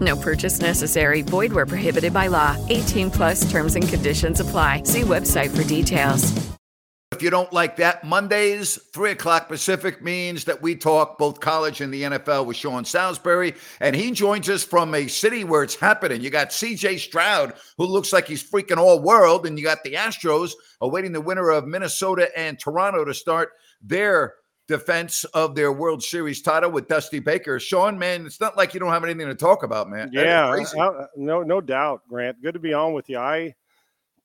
No purchase necessary. Void where prohibited by law. 18 plus terms and conditions apply. See website for details. If you don't like that, Mondays, 3 o'clock Pacific means that we talk both college and the NFL with Sean Salisbury. And he joins us from a city where it's happening. You got CJ Stroud, who looks like he's freaking all world. And you got the Astros awaiting the winner of Minnesota and Toronto to start their defense of their World Series title with Dusty Baker. Sean, man, it's not like you don't have anything to talk about, man. Yeah, uh, no, no doubt, Grant. Good to be on with you. I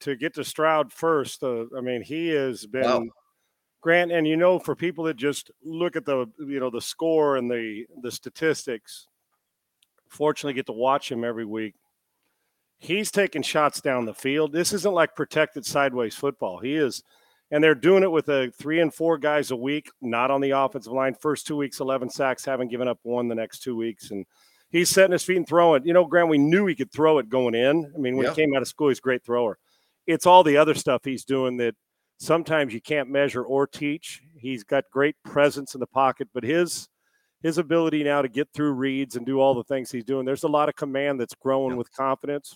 to get to Stroud first. Uh, I mean, he has been Wow. Grant, and you know, for people that just look at the you know the score and the the statistics, fortunately get to watch him every week. He's taking shots down the field. This isn't like protected sideways football. He is, and they're doing it with a three and four guys a week, not on the offensive line. First two weeks, eleven sacks, haven't given up one the next two weeks, and he's setting his feet and throwing. You know, Grant, we knew he could throw it going in. I mean, when Yeah. he came out of school, he's a great thrower. It's all the other stuff he's doing that sometimes you can't measure or teach. He's got great presence in the pocket, but his his ability now to get through reads and do all the things he's doing, there's a lot of command that's growing with confidence.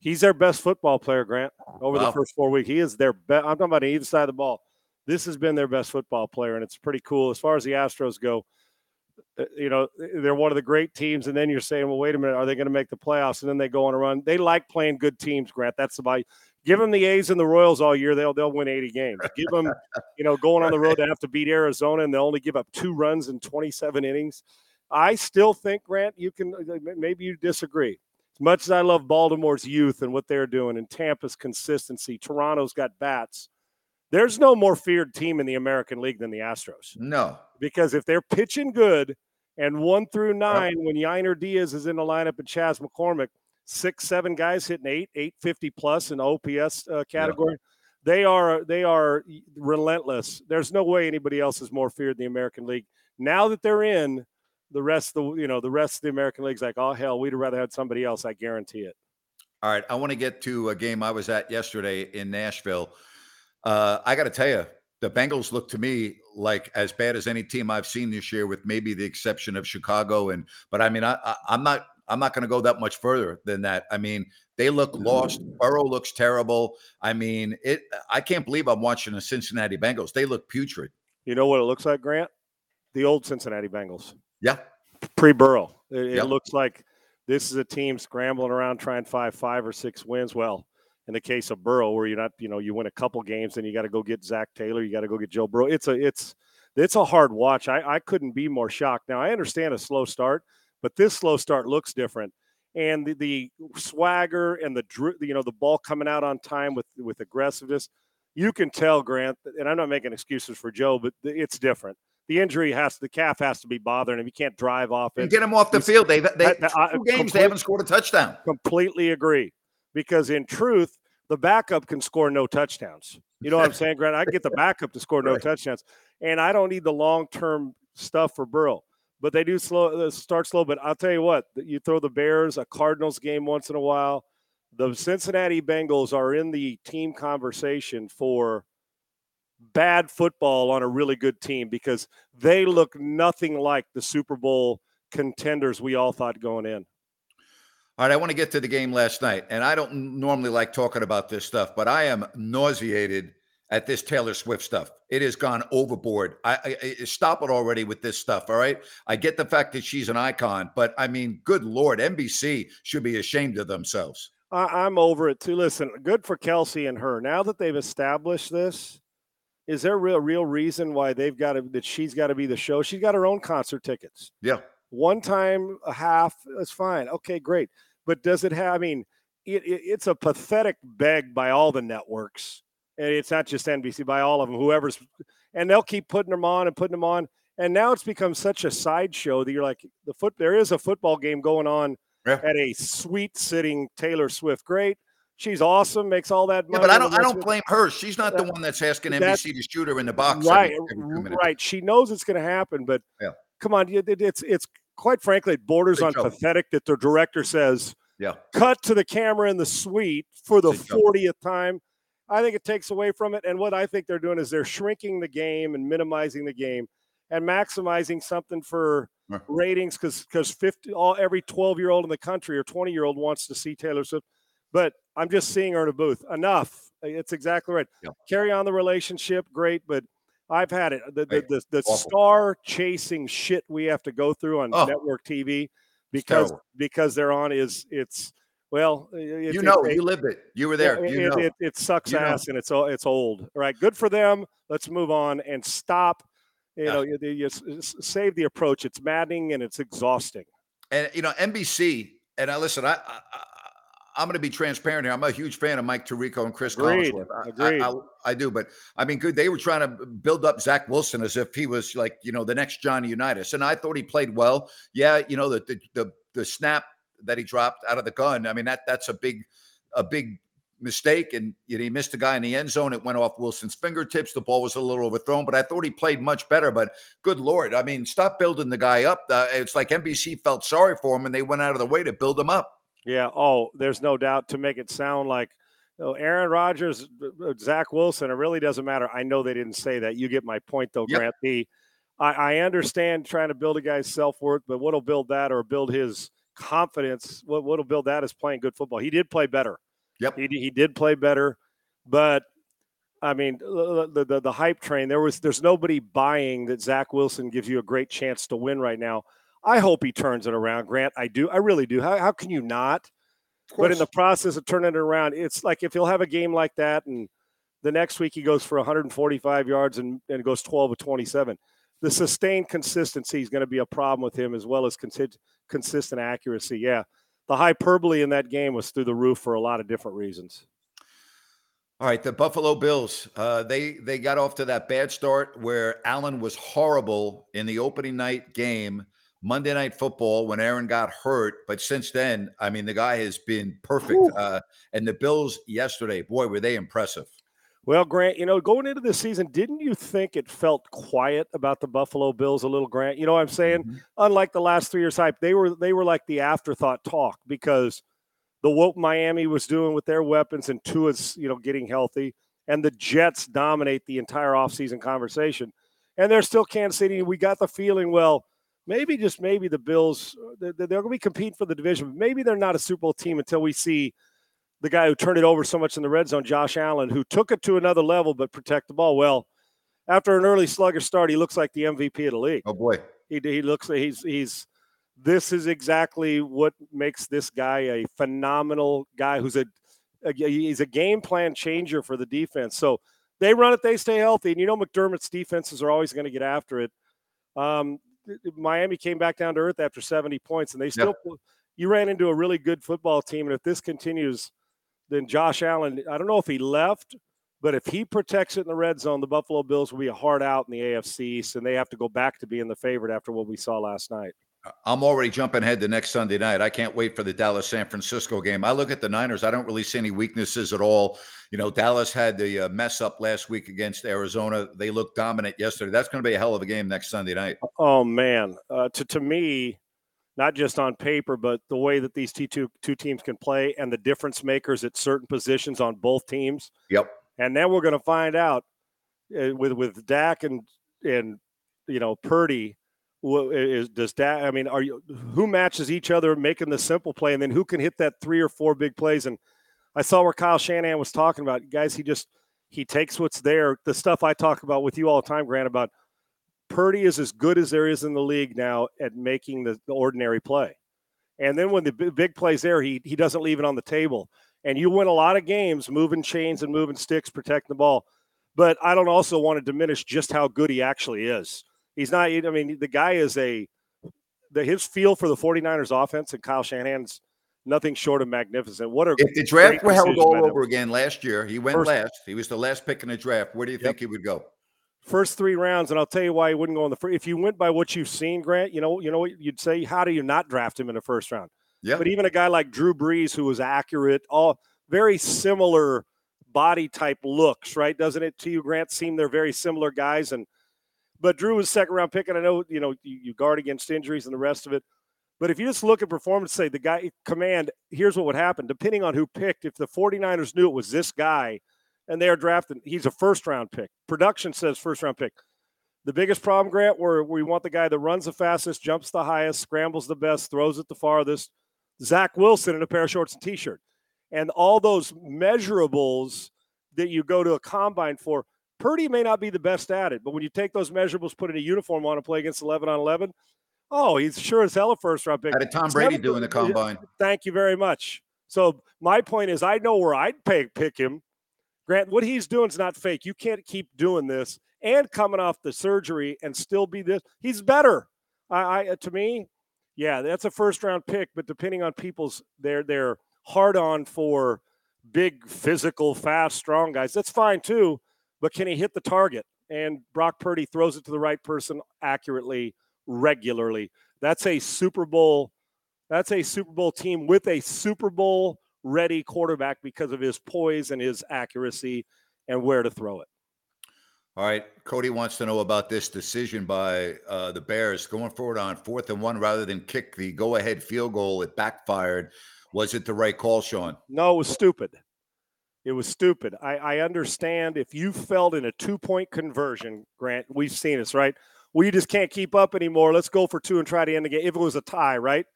He's their best football player, Grant, over Wow. the first four weeks. He is their best. I'm talking about either side of the ball. This has been their best football player, and it's pretty cool. As far as the Astros go, uh, you know, they're one of the great teams. And then you're saying, well, wait a minute, are they going to make the playoffs? And then they go on a run. They like playing good teams, Grant. That's the about give them the A's and the Royals all year. They'll they'll win 80 games. Give them, you know, going on the road to have to beat Arizona and they'll only give up two runs in 27 innings. I still think, Grant, you can uh, maybe you disagree. As much as I love Baltimore's youth and what they're doing and Tampa's consistency, Toronto's got bats. There's no more feared team in the American League than the Astros No. because if they're pitching good and one through nine, when Yainer Diaz is in the lineup and Chas McCormick, six, seven guys hitting eight, eight fifty plus in the OPS uh, category, they are they are relentless. There's no way anybody else is more feared in the American League. Now that they're in, the rest of the you know the rest of the American League's like, oh hell, we'd have rather had somebody else. I guarantee it. All right, I want to get to a game I was at yesterday in Nashville. Uh, I got to tell you, the Bengals look to me like as bad as any team I've seen this year, with maybe the exception of Chicago. And but I mean, I, I I'm not I'm not going to go that much further than that. I mean, they look lost. Burrow looks terrible. I mean, it. I can't believe I'm watching the Cincinnati Bengals. They look putrid. You know what it looks like, Grant? The old Cincinnati Bengals. Yeah, pre Burrow. It, it looks like this is a team scrambling around trying to find five or six wins. Well, in the case of Burrow, where you're not, you know, you win a couple games, then you got to go get Zac Taylor, you got to go get Joe Burrow. It's a it's it's a hard watch. I, I couldn't be more shocked. Now I understand a slow start, but this slow start looks different. And the, the swagger and the you know the ball coming out on time with with aggressiveness, you can tell Grant. And I'm not making excuses for Joe, but it's different. The injury has the calf has to be bothering him. He can't drive off it. and get him off the He's- field. They they I- I- two games they haven't scored a touchdown. completely agree because in truth the backup can score no touchdowns you know what i'm saying grant i get the backup to score no Right. touchdowns and i don't need the long-term stuff for burrow but they do slow uh, start slow but i'll tell you what you throw the bears a cardinals game once in a while the cincinnati bengals are in the team conversation for bad football on a really good team because they look nothing like the super bowl contenders we all thought going in All right, I want to get to the game last night, and I don't normally like talking about this stuff, but I am nauseated at this Taylor Swift stuff. It has gone overboard. I, I, I stop it already with this stuff. All right, I get the fact that she's an icon, but I mean, good lord, NBC should be ashamed of themselves. I, am over it too. Listen, good for Kelce and her. Now that they've established this, is there a real real reason why they've got to that she's got to be the show? She's got her own concert tickets. Yeah. One time a half, that's fine. Okay, great. But does it have? I mean, it, it, it's a pathetic beg by all the networks, and it's not just NBC by all of them. Whoever's, and they'll keep putting them on and putting them on, and now it's become such a sideshow that you're like the foot. There is a football game going on yeah. at a sweet sitting Taylor Swift. Great. She's awesome, makes all that money. Yeah, but I don't I don't blame her. She's not the one that's asking NBC to shoot her in the box. Right, every, right. She knows it's going to happen, but yeah. come on, it, it's it's quite frankly it borders on pathetic that the director says, "Yeah, cut to the camera in the suite for the fortieth time." I think it takes away from it, and what I think they're doing is they're shrinking the game and minimizing the game and maximizing something for ratings because because 50 all every 12 year old in the country or 20 year old wants to see Taylor Swift. But I'm just seeing her in a booth. Enough. It's exactly right. Yeah. Carry on the relationship, great, but I've had it. The the, the, the star chasing shit we have to go through on oh. network TV because because they're on is it's well, it, you know, it, you lived it. You were there. It, you it, it, sucks you ass know. and it's it's old. All right, good for them. Let's move on and stop you yeah. know, you, you, save the approach. It's maddening and it's exhausting. And you know, NBC. And I listen. I, I I'm going to be transparent here. I'm a huge fan of Mike Tirico and Chris Agreed. Collinsworth. I, Agreed. I, I, I, do, but I mean, good. They were trying to build up Zach Wilson as if he was like, you know, the next Johnny Unitas, and I thought he played well. Yeah, you know, the the the, the snap that he dropped out of the gun. I mean, that that's a big a big mistake and you know, he missed a guy in the end zone. It went off Wilson's fingertips. The ball was a little overthrown, but I thought he played much better. But good Lord, I mean, stop building the guy up. Uh, it's like NBC felt sorry for him and they went out of the way to build him up. Yeah. Oh, there's no doubt to make it sound like oh, Aaron Rodgers, uh, uh, Zach Wilson. It really doesn't matter. I know they didn't say that. You get my point, though, yep. Grant. The I, I understand trying to build a guy's self worth, but what'll build that or build his confidence? What what'll build that is playing good football. He did play better. Yep. He, he did play better, but I mean the, the the hype train. There was there's nobody buying that Zach Wilson gives you a great chance to win right now. I hope he turns it around, Grant. I do. I really do. How how can you not? But in the process of turning it around, it's like if he'll have a game like that, and the next week he goes for 145 yards and, and goes 12 of 27. The sustained consistency is going to be a problem with him as well as consistent accuracy. Yeah, the hyperbole in that game was through the roof for a lot of different reasons. All right, the Buffalo Bills. Uh, they they got off to that bad start where Allen was horrible in the opening night game, Monday Night Football, when Aaron got hurt. But since then, I mean, the guy has been perfect. Uh, and the Bills yesterday, boy, were they impressive. Well, Grant, you know, going into the season, didn't you think it felt quiet about the Buffalo Bills a little, Grant? You know what I'm saying? Mm-hmm. Unlike the last three years hype, they were they were like the afterthought talk because the what Miami was doing with their weapons and Tua's, you know, getting healthy, and the Jets dominate the entire offseason conversation. And they're still Kansas City. We got the feeling, well, maybe just maybe the Bills, they're, they're going to be competing for the division. Maybe they're not a Super Bowl team until we see – the guy who turned it over so much in the red zone, Josh Allen, who took it to another level but protect the ball. Well, after an early sluggish start, he looks like the MVP of the league. Oh boy, he he looks like he's he's. This is exactly what makes this guy a phenomenal guy. Who's a, a he's a game plan changer for the defense. So they run it, they stay healthy, and you know McDermott's defenses are always going to get after it. Um, Miami came back down to earth after 70 points, and they still. Yep. You ran into a really good football team, and if this continues, then Josh Allen, I don't know if he left, but if he protects it in the red zone, the Buffalo Bills will be a hard out in the AFC East, and they have to go back to being the favorite after what we saw last night. I'm already jumping ahead to next Sunday night. I can't wait for the Dallas San Francisco game. I look at the Niners. I don't really see any weaknesses at all. You know, Dallas had the uh, mess up last week against Arizona. They looked dominant yesterday. That's going to be a hell of a game next Sunday night. Oh man, uh, to to me, not just on paper, but the way that these two two teams can play and the difference makers at certain positions on both teams. Yep. And then we're going to find out uh, with with Dak and and you know Purdy. Is does that? I mean, are you who matches each other making the simple play, and then who can hit that three or four big plays? And I saw where Kyle Shanahan was talking about guys. He just he takes what's there. The stuff I talk about with you all the time, Grant, about Purdy is as good as there is in the league now at making the, the ordinary play. And then when the big play's there, he he doesn't leave it on the table. And you win a lot of games moving chains and moving sticks, protecting the ball. But I don't also want to diminish just how good he actually is. He's not. I mean, the guy is a the, his feel for the 49ers offense and Kyle Shanahan's nothing short of magnificent. What a if the draft were held all over again last year, he went first, last. He was the last pick in the draft. Where do you yep. think he would go? First three rounds, and I'll tell you why he wouldn't go in the first. If you went by what you've seen, Grant, you know, you know what you'd say. How do you not draft him in the first round? Yeah. But even a guy like Drew Brees, who was accurate, all very similar body type looks, right? Doesn't it to you, Grant? Seem they're very similar guys, and but Drew was second round pick, and I know you know you, you guard against injuries and the rest of it. But if you just look at performance, say the guy command, here's what would happen. Depending on who picked, if the 49ers knew it was this guy and they're drafting, he's a first round pick. Production says first round pick. The biggest problem, Grant, where we want the guy that runs the fastest, jumps the highest, scrambles the best, throws it the farthest. Zach Wilson in a pair of shorts and t-shirt. And all those measurables that you go to a combine for, Purdy may not be the best at it, but when you take those measurables, put in a uniform on and play against 11 on 11, Oh, he's sure as hell a first round pick. How did Tom Brady do in the combine? Thank you very much. So my point is, I know where I'd pay, pick him. Grant, what he's doing is not fake. You can't keep doing this and coming off the surgery and still be this. He's better. I, I uh, to me, yeah, that's a first round pick. But depending on people's their their hard on for big, physical, fast, strong guys, that's fine too. But can he hit the target? And Brock Purdy throws it to the right person accurately regularly. That's a Super Bowl. That's a Super Bowl team with a Super Bowl ready quarterback because of his poise and his accuracy and where to throw it. All right. Cody wants to know about this decision by uh, the Bears going forward on fourth and one rather than kick the go ahead field goal. It backfired. Was it the right call, Sean? No, it was stupid. It was stupid. I, I understand if you felt in a two point conversion, Grant, we've seen this, right? we just can't keep up anymore. Let's go for two and try to end the game. If it was a tie, right?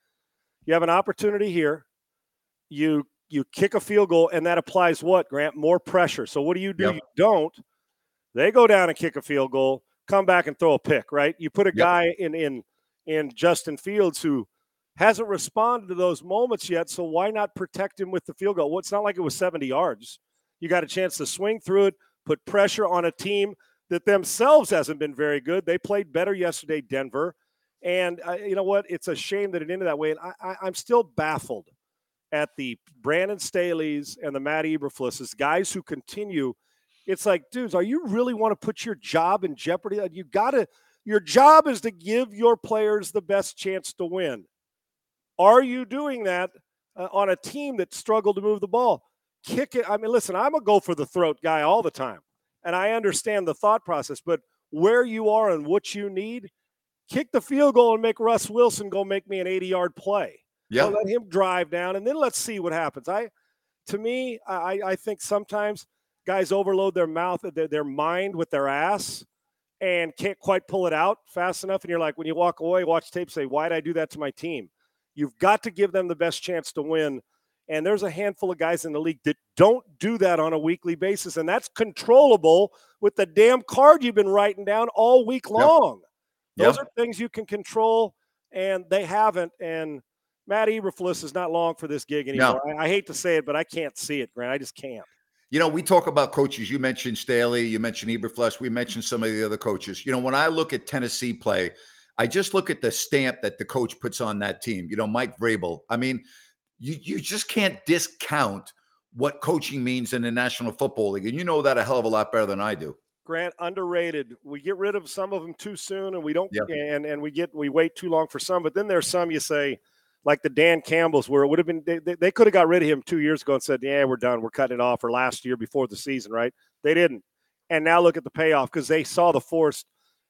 You have an opportunity here. You you kick a field goal, and that applies what, Grant? More pressure. So what do you do? Yep. You don't. They go down and kick a field goal, come back and throw a pick, right? You put a yep. guy in in in Justin Fields who hasn't responded to those moments yet. So why not protect him with the field goal? Well, it's not like it was 70 yards. You got a chance to swing through it, put pressure on a team that themselves hasn't been very good. They played better yesterday, Denver. And uh, you know what? It's a shame that it ended that way. And I, am still baffled at the Brandon Staley's and the Matt Eberflus's guys who continue. It's like, dudes, are you really want to put your job in jeopardy? You got to. Your job is to give your players the best chance to win. Are you doing that uh, on a team that struggled to move the ball? Kick it. I mean, listen, I'm a go for the throat guy all the time and I understand the thought process, but where you are and what you need, kick the field goal and make Russ Wilson go make me an 80 yard play. Yeah. Let him drive down and then let's see what happens. I, to me, I, I think sometimes guys overload their mouth, their, their mind with their ass and can't quite pull it out fast enough. And you're like, when you walk away, watch tape, say, why did I do that to my team? You've got to give them the best chance to win and there's a handful of guys in the league that don't do that on a weekly basis. And that's controllable with the damn card you've been writing down all week long. Yep. Those yep. are things you can control, and they haven't. And Matt Eberflus is not long for this gig anymore. No. I, I hate to say it, but I can't see it, Grant. I just can't. You know, we talk about coaches. You mentioned Staley, you mentioned Eberflus, we mentioned some of the other coaches. You know, when I look at Tennessee play, I just look at the stamp that the coach puts on that team. You know, Mike Vrabel. I mean, you you just can't discount what coaching means in the National Football League, and you know that a hell of a lot better than I do. Grant underrated. We get rid of some of them too soon, and we don't, yep. and and we get we wait too long for some. But then there's some you say, like the Dan Campbell's, where it would have been they, they, they could have got rid of him two years ago and said, yeah, we're done, we're cutting it off, or last year before the season, right? They didn't, and now look at the payoff because they saw the forest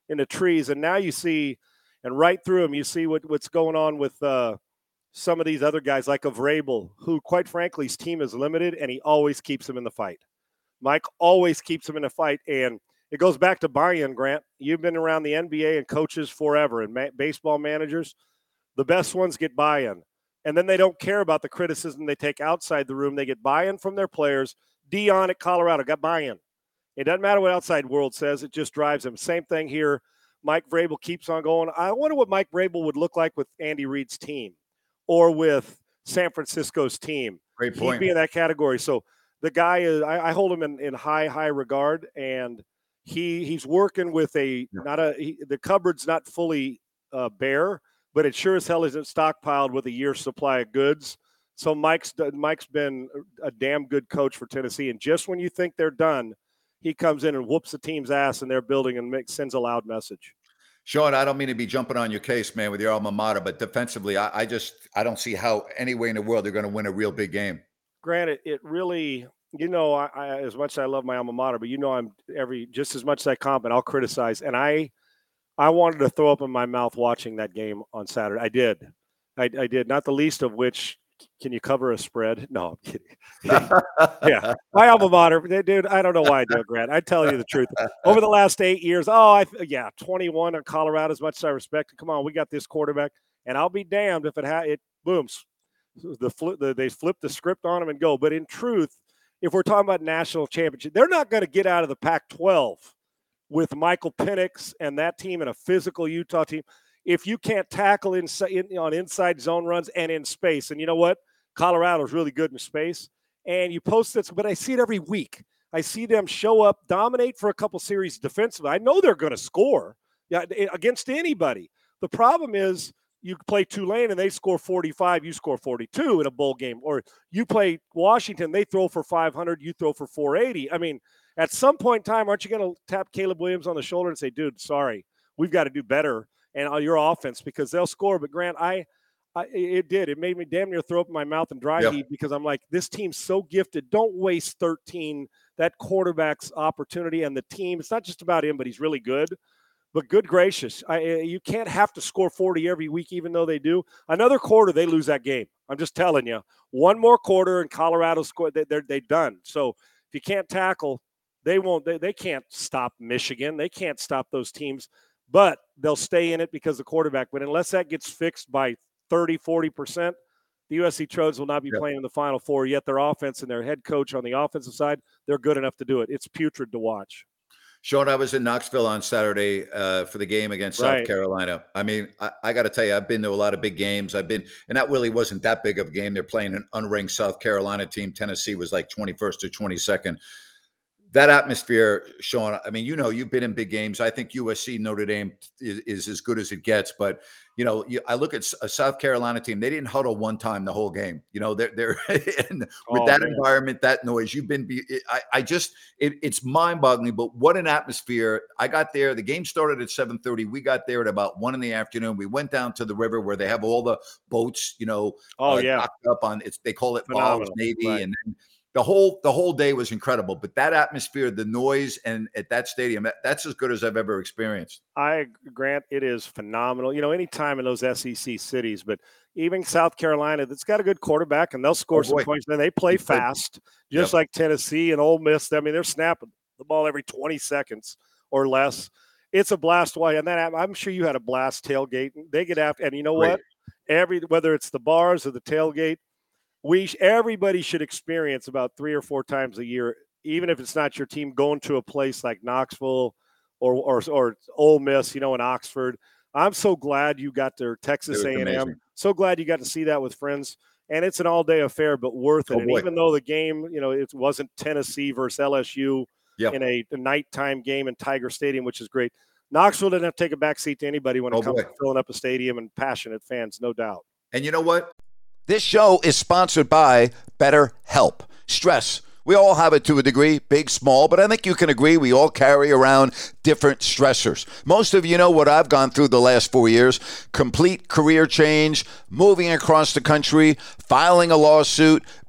in the trees, and now you see, and right through them, you see what what's going on with. uh some of these other guys like a Vrabel, who quite frankly his team is limited and he always keeps them in the fight. Mike always keeps them in a fight, and it goes back to buy-in. Grant, you've been around the NBA and coaches forever, and ma- baseball managers, the best ones get buy-in, and then they don't care about the criticism they take outside the room. They get buy-in from their players. Deion at Colorado got buy-in. It doesn't matter what outside world says; it just drives them. Same thing here. Mike Vrabel keeps on going. I wonder what Mike Vrabel would look like with Andy Reid's team or with San Francisco's team. Great point. He'd be in that category. So the guy is I, I hold him in, in high, high regard and he he's working with a not a he, the cupboard's not fully uh, bare, but it sure as hell isn't stockpiled with a year's supply of goods. So Mike's Mike's been a damn good coach for Tennessee, and just when you think they're done, he comes in and whoops the team's ass in their building and makes, sends a loud message. Sean, I don't mean to be jumping on your case, man, with your alma mater, but defensively, I, I just I don't see how any way in the world they're going to win a real big game. Granted, it really, you know, I, I as much as I love my alma mater, but you know, I'm every just as much as I comment, I'll criticize, and I, I wanted to throw up in my mouth watching that game on Saturday. I did, I, I did, not the least of which can you cover a spread? No, I'm kidding. yeah, my alma mater, dude. I don't know why I do it, Grant. I tell you the truth. Over the last eight years, oh, I yeah, 21 in Colorado. As much as I respect it, come on, we got this quarterback, and I'll be damned if it ha- it booms. The, flip, the they flip the script on them and go. But in truth, if we're talking about national championship, they're not going to get out of the Pac-12 with Michael Penix and that team and a physical Utah team if you can't tackle inside in, on inside zone runs and in space. And you know what? Colorado's really good in space. And you post this, but I see it every week. I see them show up, dominate for a couple series defensively. I know they're going to score against anybody. The problem is you play Tulane and they score 45, you score 42 in a bowl game. Or you play Washington, they throw for 500, you throw for 480. I mean, at some point in time, aren't you going to tap Caleb Williams on the shoulder and say, dude, sorry, we've got to do better and uh, your offense because they'll score. But Grant, I, I, it did. It made me damn near throw up in my mouth and dry yep. heat because I'm like, this team's so gifted. Don't waste 13. That quarterback's opportunity and the team. It's not just about him, but he's really good. But good gracious, I, you can't have to score 40 every week, even though they do. Another quarter, they lose that game. I'm just telling you. One more quarter, and Colorado score. They, they're they done. So if you can't tackle, they won't. They, they can't stop Michigan. They can't stop those teams but they'll stay in it because the quarterback. But unless that gets fixed by 30, 40%, the USC Trojans will not be yep. playing in the Final Four. Yet their offense and their head coach on the offensive side, they're good enough to do it. It's putrid to watch. Sean, I was in Knoxville on Saturday uh, for the game against right. South Carolina. I mean, I, I got to tell you, I've been to a lot of big games. I've been, and that really wasn't that big of a game. They're playing an unranked South Carolina team. Tennessee was like 21st or 22nd that atmosphere, Sean. I mean, you know, you've been in big games. I think USC Notre Dame is, is as good as it gets. But you know, you, I look at a South Carolina team. They didn't huddle one time the whole game. You know, they're they're with oh, that man. environment, that noise. You've been. I I just it, it's mind boggling. But what an atmosphere! I got there. The game started at seven thirty. We got there at about one in the afternoon. We went down to the river where they have all the boats. You know, oh uh, yeah, up on it's they call it Bob's Navy, right. and then the whole the whole day was incredible but that atmosphere the noise and at that stadium that, that's as good as i've ever experienced. I grant it is phenomenal. You know anytime in those sec cities but even south carolina that's got a good quarterback and they'll score oh, some points and they play fast just yep. like tennessee and Ole miss. I mean they're snapping the ball every 20 seconds or less. It's a blast why and then i'm sure you had a blast tailgate they get after and you know Great. what? Every whether it's the bars or the tailgate we everybody should experience about three or four times a year, even if it's not your team, going to a place like Knoxville or or or Ole Miss, you know, in Oxford. I'm so glad you got to Texas A&M. So glad you got to see that with friends. And it's an all-day affair, but worth oh, it. Oh, and even though the game, you know, it wasn't Tennessee versus LSU yep. in a, a, nighttime game in Tiger Stadium, which is great. Knoxville didn't have to take a back seat to anybody when it oh, comes boy. to filling up a stadium and passionate fans, no doubt. And you know what? This show is sponsored by BetterHelp. Stress. We all have it to a degree, big, small, but I think you can agree we all carry around different stressors. Most of you know what I've gone through the last four years complete career change, moving across the country, filing a lawsuit,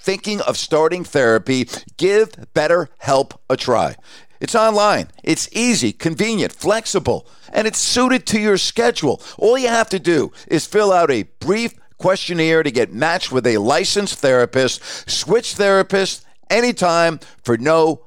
thinking of starting therapy, give BetterHelp a try. It's online, it's easy, convenient, flexible, and it's suited to your schedule. All you have to do is fill out a brief questionnaire to get matched with a licensed therapist, switch therapists anytime for no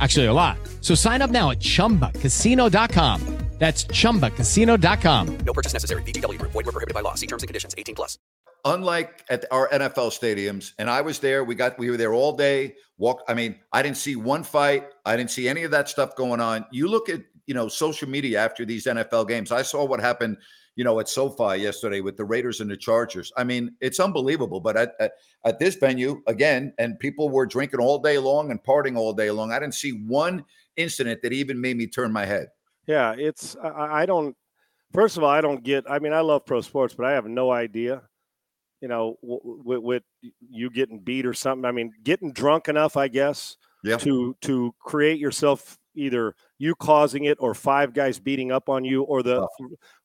Actually, a lot. So sign up now at chumbacasino.com. That's chumbacasino.com. No purchase necessary. VGW Group. Void were prohibited by law. See terms and conditions. 18 plus. Unlike at our NFL stadiums, and I was there. We got we were there all day. Walk. I mean, I didn't see one fight. I didn't see any of that stuff going on. You look at you know social media after these NFL games. I saw what happened. You know, at SoFi yesterday with the Raiders and the Chargers. I mean, it's unbelievable. But at, at, at this venue again, and people were drinking all day long and partying all day long. I didn't see one incident that even made me turn my head. Yeah, it's I, I don't. First of all, I don't get. I mean, I love pro sports, but I have no idea. You know, with, with you getting beat or something. I mean, getting drunk enough, I guess, Yeah. to to create yourself either you causing it or five guys beating up on you or the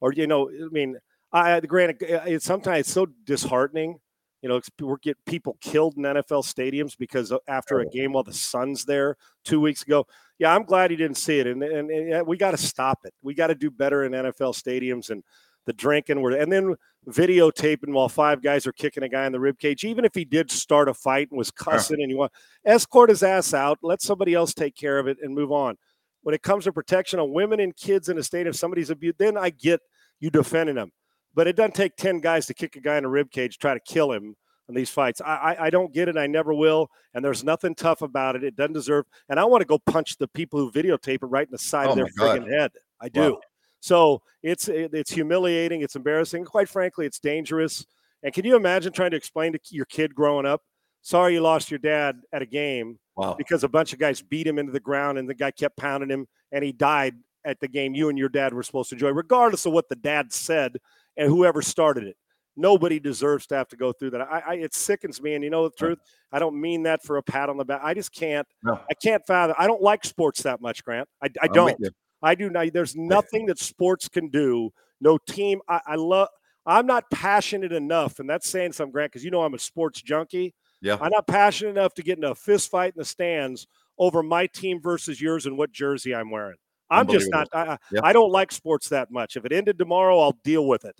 or you know i mean i granted eh, eh, it's sometimes it's so disheartening you know we're get people killed in nfl stadiums because after a game while the sun's there two weeks ago. Yeah i'm glad he didn't see it and, and, and eh, we got to stop it. We got to do better in nfl stadiums and the drinking were and then videotaping while five guys are kicking a guy in the rib cage even if he did start a fight and was cussing and you want escort his ass out let somebody else take care of it and move on. When it comes to protection of women and kids in a state of somebody's abused then i get you defending them. But it doesn't take 10 guys to kick a guy in a rib cage try to kill him in these fights. I, I i don't get it. I never will. And there's nothing tough about it. It doesn't deserve and i want to go punch the people who videotape it right in the side Oh of their friggin' head. I do. Wow. So it's it's humiliating. It's embarrassing. Quite frankly, it's dangerous. And can you imagine trying to explain to your kid growing up, sorry you lost your dad at a game Wow. because a bunch of guys beat him into the ground and the guy kept pounding him and he died at the game you and your dad were supposed to enjoy, regardless of what the dad said and whoever started it. Nobody deserves to have to go through that. I, I it sickens me. And you know the truth, I don't mean that for a pat on the back. I just can't. No. I can't fathom. I don't like sports that much, Grant. I, I don't. I do not. There's nothing that sports can do. No team. I, I love. I'm not passionate enough, and that's saying something, Grant, because you know I'm a sports junkie. Yeah. I'm not passionate enough to get in a fist fight in the stands over my team versus yours and what jersey I'm wearing. I'm just not. I, I- Yeah. I don't like sports that much. If it ended tomorrow, I'll deal with it.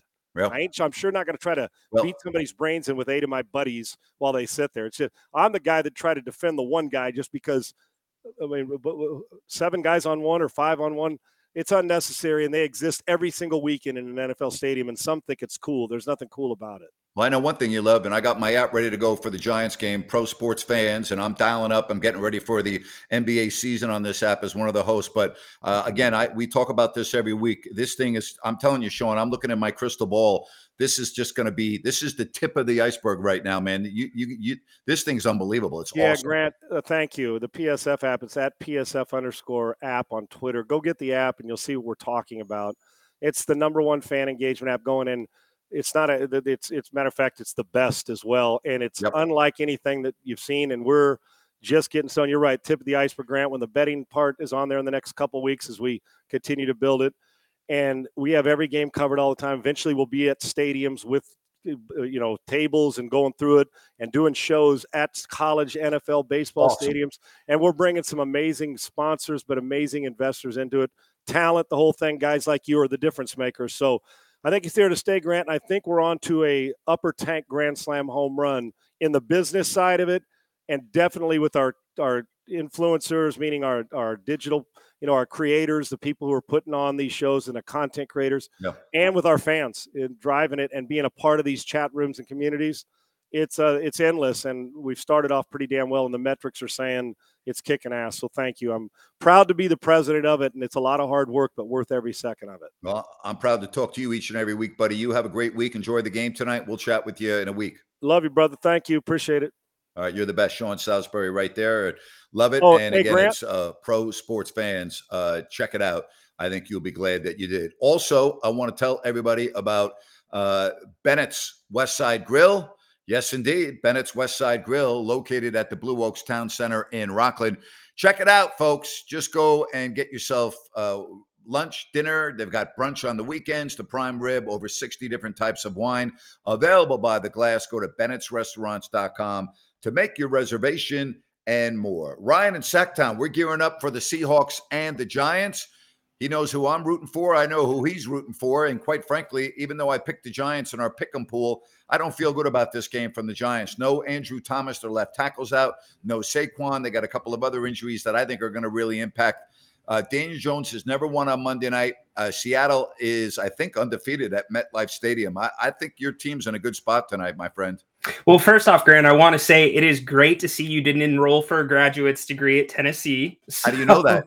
I ain't, I'm sure not going to try to Well- beat somebody's brains in with eight of my buddies while they sit there. It's just I'm the guy that try to defend the one guy just because. I mean, seven guys on one or five on one. It's unnecessary, and they exist every single weekend in an NFL stadium. And some think it's cool. There's nothing cool about it. Well, I know one thing you love, and I got my app ready to go for the Giants game, pro sports fans, and I'm dialing up. I'm getting ready for the NBA season on this app as one of the hosts. But uh, again, I we talk about this every week. This thing is, I'm telling you, Sean, I'm looking at my crystal ball. This is just going to be, this is the tip of the iceberg right now, man. You, you, you, this thing's unbelievable. It's Yeah, awesome. Grant, uh, thank you. The PSF app, it's at PSF underscore app on Twitter. Go get the app and you'll see what we're talking about. It's the number one fan engagement app going in. It's not a, it's, it's matter of fact, it's the best as well. And it's Yep. unlike anything that you've seen. And we're just getting started. You're right. Tip of the iceberg, Grant, when the betting part is on there in the next couple weeks as we continue to build it. And we have every game covered all the time. Eventually, we'll be at stadiums with uh, you know tables and going through it and doing shows at college NFL baseball Awesome. stadiums and we're bringing some amazing sponsors but amazing investors into it talent the whole thing guys like you are the difference makers so I think it's there to stay Grant and I think we're on to a upper tank grand slam home run in the business side of it and definitely with our our influencers meaning our our digital you know our creators the people who are putting on these shows and the content creators Yeah. and with our fans in driving it and being a part of these chat rooms and communities it's uh it's endless and we've started off pretty damn well and the metrics are saying it's kicking ass so thank you i'm proud to be the president of it and it's a lot of hard work but worth every second of it Well, I'm proud to talk to you each and every week, buddy. You have a great week. Enjoy the game tonight. We'll chat with you in a week. love you brother thank you appreciate it All right, you're the best, Sean Salisbury, right there. Love it. Oh, and hey, again, Grant. it's uh, pro sports fans. Uh, check it out. I think you'll be glad that you did. Also, I want to tell everybody about Uh, Bennett's West Side Grill. Yes, indeed. Bennett's West Side Grill, located at the Blue Oaks Town Center in Rocklin. Check it out, folks. Just go and get yourself uh, lunch, dinner. They've got brunch on the weekends, the prime rib, over 60 different types of wine available by the glass. Go to bennettsrestaurants.com to make your reservation and more. Ryan in Sacktown, we're gearing up for the Seahawks and the Giants. He knows who I'm rooting for. I know who he's rooting for. And quite frankly, even though I picked the Giants in our pick 'em pool, I don't feel good about this game from the Giants. No Andrew Thomas, their left tackles out. No Saquon. They got a couple of other injuries that I think are going to really impact. Uh, Daniel Jones has never won on Monday night. Uh, Seattle is, I think, undefeated at MetLife Stadium. I, I think your team's in a good spot tonight, my friend. Well, first off, Grant, I want to say it is great to see you didn't enroll for a graduate's degree at Tennessee. How do you know that?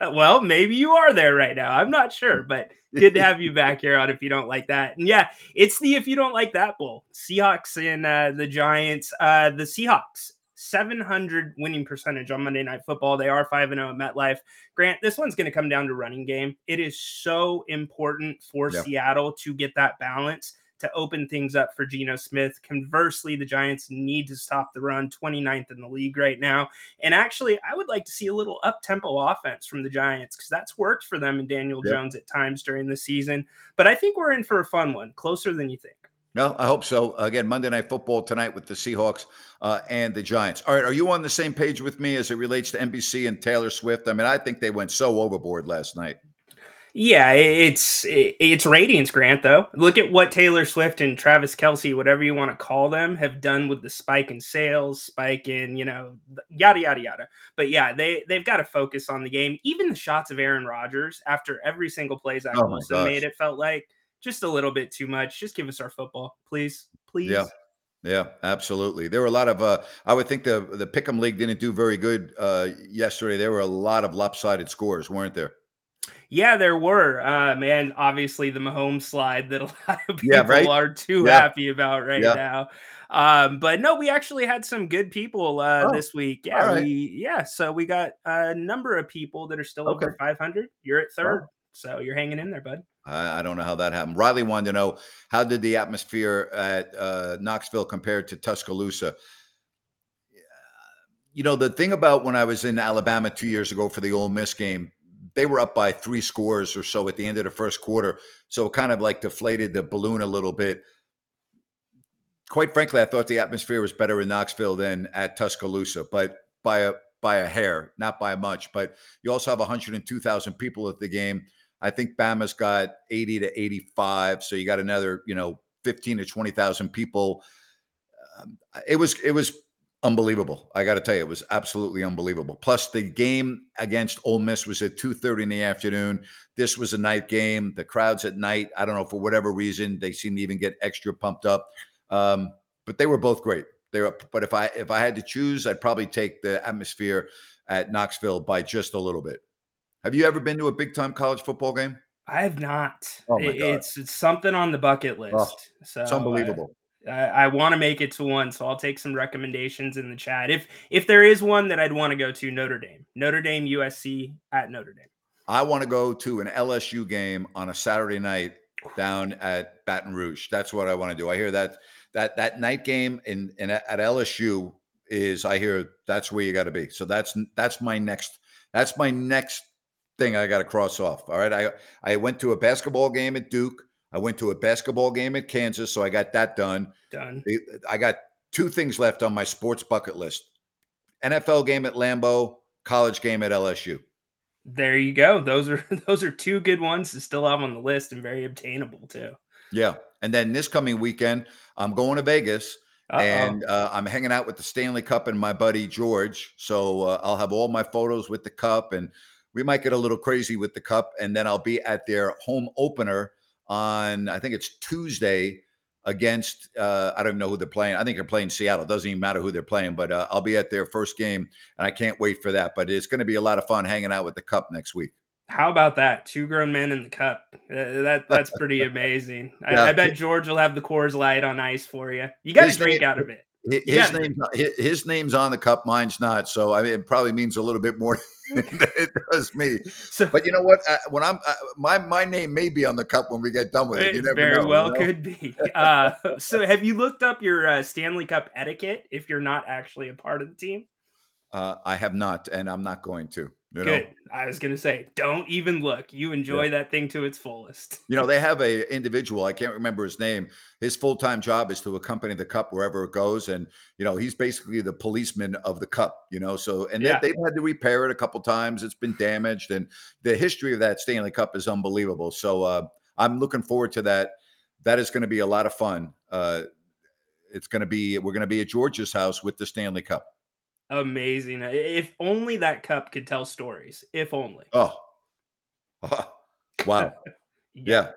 well, maybe you are there right now. I'm not sure, but good to have you back here on if you don't like that. And yeah, it's the if you don't like that bowl. Seahawks and uh, the Giants. Uh, the Seahawks 700 winning percentage on Monday Night Football. They are 5 0 at MetLife. Grant, this one's going to come down to running game. It is so important for Yeah. Seattle to get that balance to open things up for Geno Smith. Conversely, the Giants need to stop the run, 29th in the league right now. And actually, I would like to see a little up tempo offense from the Giants because that's worked for them and Daniel Yep. Jones at times during the season. But I think we're in for a fun one, closer than you think. No, I hope so. Again, Monday Night Football tonight with the Seahawks uh, and the Giants. All right, are you on the same page with me as it relates to NBC and Taylor Swift? I mean, I think they went so overboard last night. Yeah, it's it's ratings, Grant. Though, look at what Taylor Swift and Travis Kelce, whatever you want to call them, have done with the spike in sales, spike in you know yada yada yada. But yeah, they they've got to focus on the game. Even the shots of Aaron Rodgers after every single play Zach Oh Wilson made it felt like just a little bit too much. Just give us our football, please, please. Yeah. Yeah, absolutely. There were a lot of. Uh, I would think the the Pick'em League didn't do very good uh, yesterday. There were a lot of lopsided scores, weren't there? Yeah, there were. Uh, man, obviously the Mahomes slide that a lot of people Yeah, right? are too Yeah. happy about right Yeah. now. Um, but no, we actually had some good people uh, Oh, this week. Yeah, right. we yeah. So we got a number of people that are still over 500. You're at third, Oh. so you're hanging in there, bud. I, I don't know how that happened. Riley wanted to know how did the atmosphere at uh, Knoxville compare to Tuscaloosa? You know, the thing about when I was in Alabama two years ago for the Ole Miss game, they were up by three scores or so at the end of the first quarter. So it kind of like deflated the balloon a little bit. Quite frankly, I thought the atmosphere was better in Knoxville than at Tuscaloosa, but by a by a hair, not by much. But you also have 102,000 people at the game. I think Bama's got 80 to 85, so you got another, you know, 15 to 20,000 people. Um, it was it was unbelievable. I got to tell you, it was absolutely unbelievable. Plus, the game against Ole Miss was at 2:30 in the afternoon. This was a night game. The crowds at night, I don't know for whatever reason, they seem to even get extra pumped up. Um, but they were both great. They were, but if I if I had to choose, I'd probably take the atmosphere at Knoxville by just a little bit. Have you ever been to a big time college football game? I have not. Oh my God. It's it's something on the bucket list. Oh, so It's uh, unbelievable. I, I want to make it to one, so I'll take some recommendations in the chat. If if there is one that I'd want to go to, Notre Dame, Notre Dame, USC at Notre Dame. I want to go to an LSU game on a Saturday night down at Baton Rouge. That's what I want to do. I hear that that that night game in, in at LSU is I hear that's where you got to be. So that's that's my next that's my next thing I got to cross off. All right. I I went to a basketball game at Duke. I went to a basketball game at Kansas, so I got that done. Done. I got two things left on my sports bucket list. NFL game at Lambeau, college game at LSU. There you go. Those are those are two good ones to still have on the list and very obtainable too. Yeah. And then this coming weekend, I'm going to Vegas Uh-oh. and uh, I'm hanging out with the Stanley Cup and my buddy George. So uh, I'll have all my photos with the cup and we might get a little crazy with the cup. And then I'll be at their home opener on, I think it's Tuesday against, uh, I don't even know who they're playing. I think they're playing Seattle. It Doesn't even matter who they're playing, but uh, I'll be at their first game and I can't wait for that. But it's going to be a lot of fun hanging out with the cup next week. How about that? Two grown men in the cup. Uh, that that's pretty amazing. I, Yeah. I bet George will have the Coors Light on ice for you. You got to drink name- out of it. His Yeah. name's his, his name's on the cup, mine's not. So I mean, it probably means a little bit more it does me. So But you know what? Uh, when I'm uh, my my name may be on the cup when we get done with it. You very know, you well know? could be. Uh, so have you looked up your uh, Stanley Cup etiquette if you're not actually a part of the team? Uh, I have not, and I'm not going to. You know, Good. I was gonna say, don't even look. You enjoy that thing to its fullest. you know they have a individual. I can't remember his name. His full time job is to accompany the cup wherever it goes, and you know he's basically the policeman of the cup. You know, so and Yeah. they, they've had to repair it a couple times. It's been damaged, and the history of that Stanley Cup is unbelievable. So uh, I'm looking forward to that. That is going to be a lot of fun. Uh, it's going to be we're going to be at George's house with the Stanley Cup. Amazing. If only that cup could tell stories. If only. Oh, wow, yeah.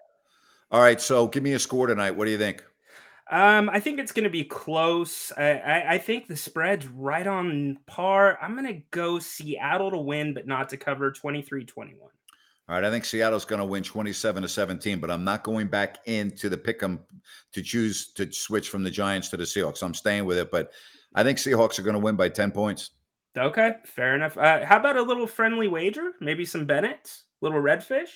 All right, so give me a score tonight. What do you think? Um, I think it's going to be close. I, I, I think the spread's right on par. I'm going to go Seattle to win, but not to cover 23 21. All right, I think Seattle's going to win 27 to 17, but I'm not going back into the pick 'em to choose to switch from the Giants to the Seahawks. I'm staying with it, but I think Seahawks are going to win by 10 points. Okay, fair enough. Uh, how about a little friendly wager? Maybe some Bennett's, little redfish,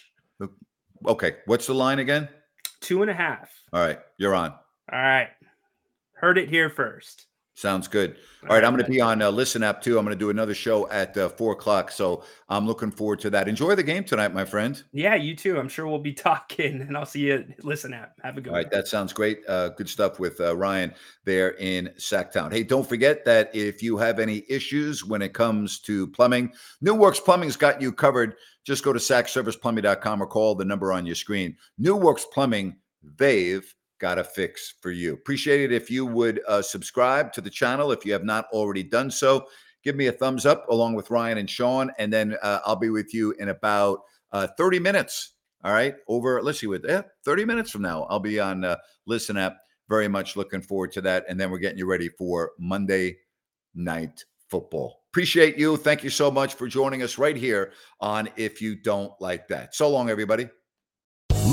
Okay, what's the line again? two and a half. All right, you're on. All right. Heard it here first. Sounds good. All right, I'm going to be on uh, Listen App too. I'm going to do another show at uh, four o'clock, so I'm looking forward to that. Enjoy the game tonight, my friend. Yeah, you too. I'm sure we'll be talking, and I'll see you. At Listen, app. Have a good All right, one. that sounds great. Uh, good stuff with uh, Ryan there in Sacktown. Hey, don't forget that if you have any issues when it comes to plumbing, New Works Plumbing's got you covered. Just go to sackserviceplumbing.com or call the number on your screen. New Works Plumbing, they've got a fix for you. Appreciate it if you would uh, subscribe to the channel if you have not already done so. Give me a thumbs up along with Ryan and Sean, and then uh, I'll be with you in about uh, 30 minutes. All right, over let's see what yeah, 30 minutes from now, I'll be on uh, Listen App. Very much looking forward to that, and then we're getting you ready for Monday Night Football. Appreciate you. Thank you so much for joining us right here on If You Don't Like That. So long, everybody.